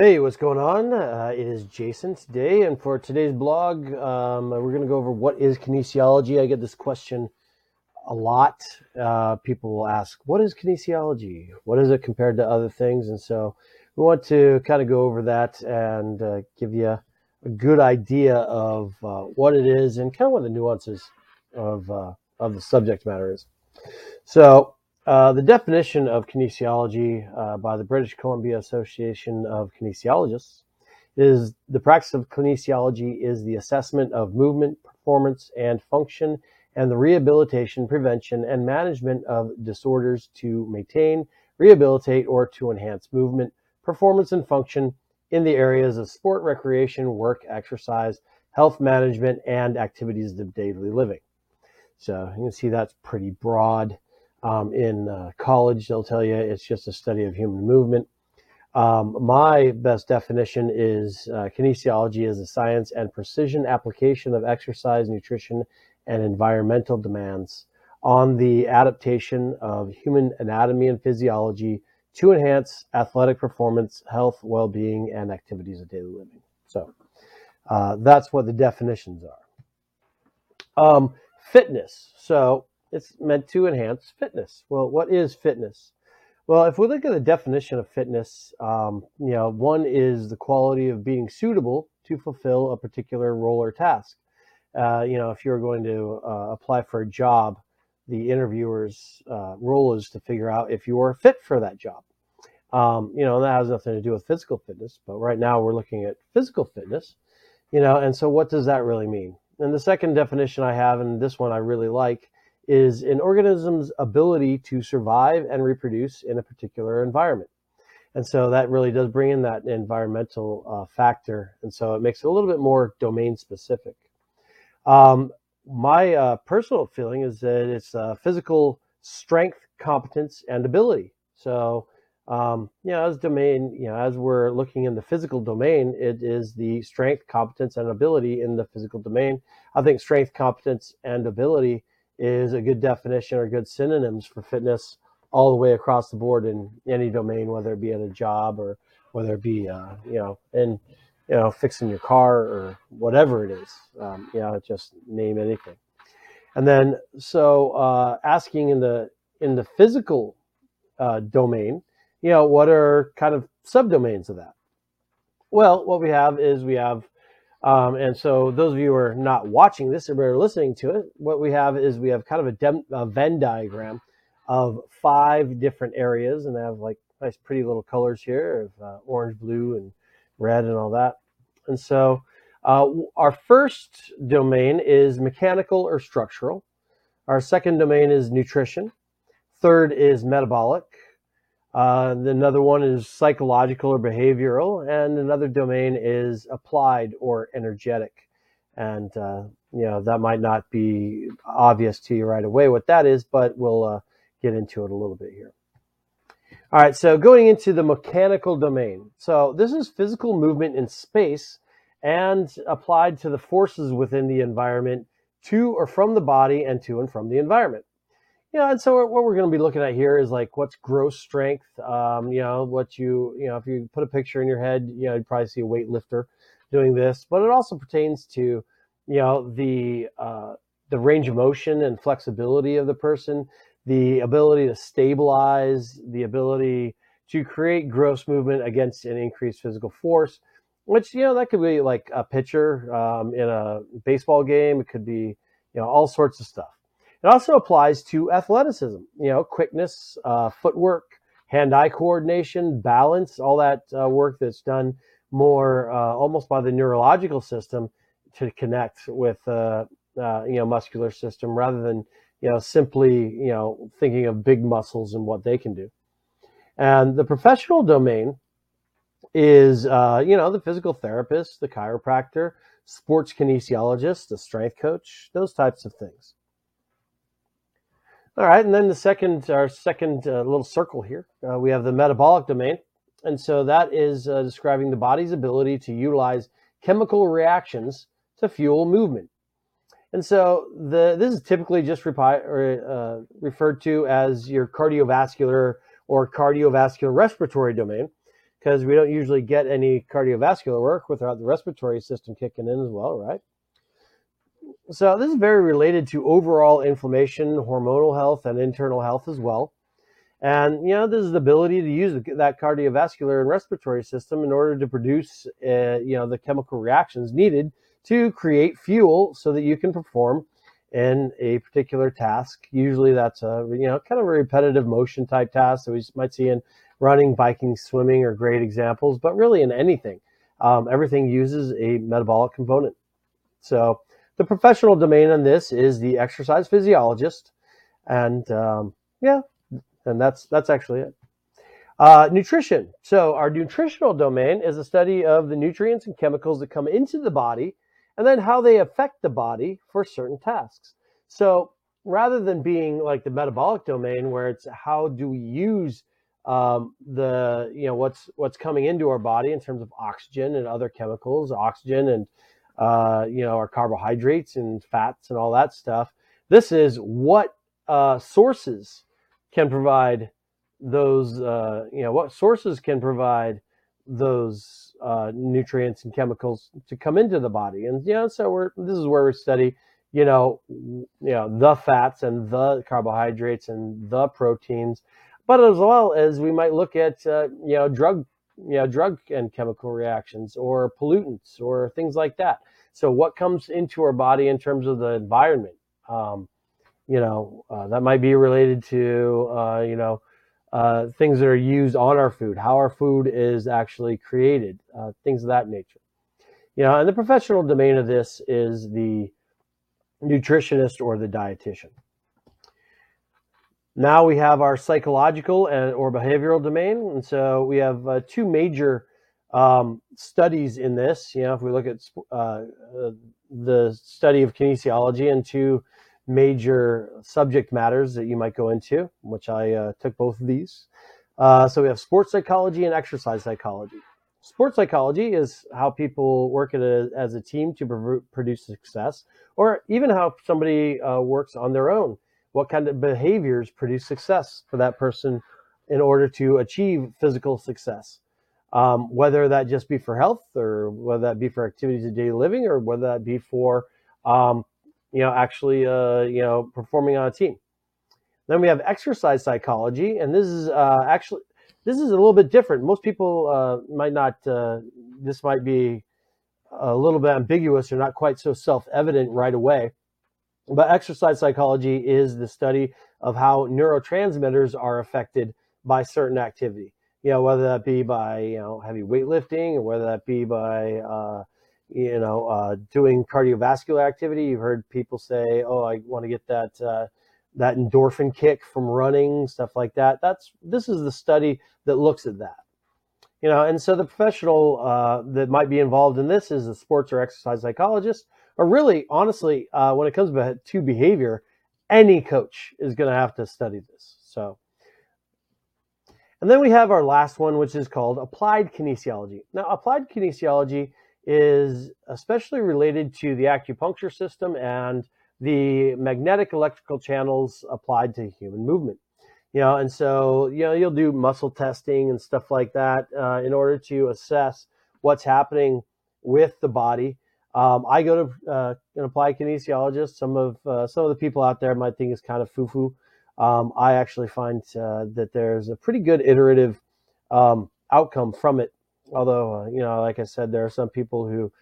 Hey, what's going on? Uh, it is Jason today, and for today's blog, um, we're going to go over what is kinesiology. I get this question a lot. Uh, people will ask, What is kinesiology? What is it compared to other things? And so we want to kind of go over that and uh, give you a good idea of uh, what it is and kind of what the nuances of, uh, of the subject matter is. So, uh, the definition of kinesiology uh, by the British Columbia Association of Kinesiologists is the practice of kinesiology is the assessment of movement, performance, and function, and the rehabilitation, prevention, and management of disorders to maintain, rehabilitate, or to enhance movement, performance, and function in the areas of sport, recreation, work, exercise, health management, and activities of daily living. So you can see that's pretty broad. Um, in uh, college, they'll tell you it's just a study of human movement. Um, my best definition is uh, kinesiology is the science and precision application of exercise, nutrition, and environmental demands on the adaptation of human anatomy and physiology to enhance athletic performance, health, well being, and activities of daily living. So uh, that's what the definitions are. Um, fitness. So it's meant to enhance fitness. Well, what is fitness? Well, if we look at the definition of fitness, um, you know, one is the quality of being suitable to fulfill a particular role or task. Uh, you know, if you're going to uh, apply for a job, the interviewer's uh, role is to figure out if you are fit for that job. Um, you know, that has nothing to do with physical fitness, but right now we're looking at physical fitness, you know, and so what does that really mean? And the second definition I have, and this one I really like, is an organism's ability to survive and reproduce in a particular environment. And so that really does bring in that environmental uh, factor. And so it makes it a little bit more domain specific. Um, my uh, personal feeling is that it's uh, physical strength, competence, and ability. So, um, you know, as domain, you know, as we're looking in the physical domain, it is the strength, competence, and ability in the physical domain. I think strength, competence, and ability is a good definition or good synonyms for fitness all the way across the board in any domain, whether it be at a job or whether it be, uh, you know, and you know, fixing your car or whatever it is. Um, you know, just name anything. And then, so uh, asking in the in the physical uh, domain, you know, what are kind of subdomains of that? Well, what we have is we have um, and so, those of you who are not watching this or listening to it, what we have is we have kind of a, dem- a Venn diagram of five different areas, and they have like nice, pretty little colors here of uh, orange, blue, and red, and all that. And so, uh, our first domain is mechanical or structural. Our second domain is nutrition. Third is metabolic. Uh, another one is psychological or behavioral, and another domain is applied or energetic. And uh, you know that might not be obvious to you right away what that is, but we'll uh, get into it a little bit here. All right, so going into the mechanical domain. So this is physical movement in space and applied to the forces within the environment to or from the body and to and from the environment. Yeah, and so what we're going to be looking at here is like what's gross strength. Um, you know, what you you know, if you put a picture in your head, you know, you'd probably see a weightlifter doing this. But it also pertains to you know the uh, the range of motion and flexibility of the person, the ability to stabilize, the ability to create gross movement against an increased physical force. Which you know that could be like a pitcher um, in a baseball game. It could be you know all sorts of stuff. It also applies to athleticism, you know, quickness, uh, footwork, hand-eye coordination, balance, all that uh, work that's done more uh, almost by the neurological system to connect with uh, uh, you know muscular system rather than you know simply you know thinking of big muscles and what they can do. And the professional domain is uh, you know the physical therapist, the chiropractor, sports kinesiologist, the strength coach, those types of things. All right, and then the second, our second uh, little circle here, uh, we have the metabolic domain, and so that is uh, describing the body's ability to utilize chemical reactions to fuel movement. And so the this is typically just repi- or, uh, referred to as your cardiovascular or cardiovascular respiratory domain. because we don't usually get any cardiovascular work without the respiratory system kicking in as well, right? So this is very related to overall inflammation, hormonal health, and internal health as well. And you know, this is the ability to use that cardiovascular and respiratory system in order to produce, uh, you know, the chemical reactions needed to create fuel so that you can perform in a particular task. Usually, that's a you know kind of a repetitive motion type task that we might see in running, biking, swimming are great examples, but really in anything, um, everything uses a metabolic component. So the professional domain on this is the exercise physiologist, and um, yeah, and that's that's actually it. Uh, nutrition. So our nutritional domain is a study of the nutrients and chemicals that come into the body, and then how they affect the body for certain tasks. So rather than being like the metabolic domain, where it's how do we use um, the you know what's what's coming into our body in terms of oxygen and other chemicals, oxygen and uh, you know our carbohydrates and fats and all that stuff. This is what uh, sources can provide those uh, you know what sources can provide those uh, nutrients and chemicals to come into the body and you know so we're this is where we study you know you know the fats and the carbohydrates and the proteins but as well as we might look at uh, you know drug you know drug and chemical reactions or pollutants or things like that. So what comes into our body in terms of the environment? Um, you know uh, that might be related to uh, you know uh, things that are used on our food, how our food is actually created, uh, things of that nature. You know, and the professional domain of this is the nutritionist or the dietitian. Now we have our psychological and or behavioral domain, and so we have uh, two major um, studies in this. You know, if we look at uh, uh, the study of kinesiology and two major subject matters that you might go into, which I uh, took both of these. Uh, so we have sports psychology and exercise psychology. Sports psychology is how people work a, as a team to produce success, or even how somebody uh, works on their own what kind of behaviors produce success for that person in order to achieve physical success. Um, whether that just be for health or whether that be for activities of daily living or whether that be for, um, you know, actually, uh, you know, performing on a team. Then we have exercise psychology, and this is uh, actually this is a little bit different. Most people uh, might not. Uh, this might be a little bit ambiguous or not quite so self-evident right away. But exercise psychology is the study of how neurotransmitters are affected by certain activity. You know, whether that be by you know heavy weightlifting or whether that be by uh, you know uh, doing cardiovascular activity. You've heard people say, "Oh, I want to get that uh, that endorphin kick from running," stuff like that. That's this is the study that looks at that. You know, and so the professional uh, that might be involved in this is a sports or exercise psychologist or really, honestly, uh, when it comes to behavior, any coach is going to have to study this. So, and then we have our last one, which is called applied kinesiology. Now, applied kinesiology is especially related to the acupuncture system and the magnetic electrical channels applied to human movement. You know, and so you know you'll do muscle testing and stuff like that uh, in order to assess what's happening with the body um, I go to uh, an applied kinesiologist. Some of uh, some of the people out there might think it's kind of foo-foo. Um, I actually find uh, that there's a pretty good iterative um, outcome from it. Although, uh, you know, like I said, there are some people who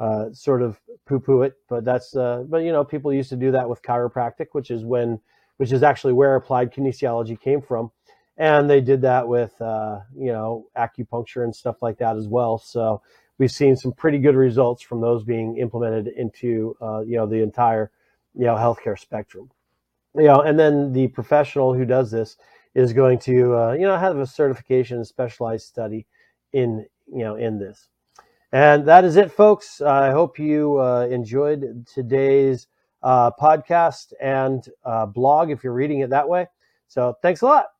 uh, sort of poo-poo it, but that's uh, but you know, people used to do that with chiropractic, which is when which is actually where applied kinesiology came from, and they did that with you know acupuncture and stuff like that as well. So we've seen some pretty good results from those being implemented into uh, you know the entire you know healthcare spectrum. You know, and then the professional who does this is going to uh, you know have a certification and specialized study in you know in this. And that is it, folks. I hope you uh, enjoyed today's uh, podcast and uh, blog if you're reading it that way. So thanks a lot.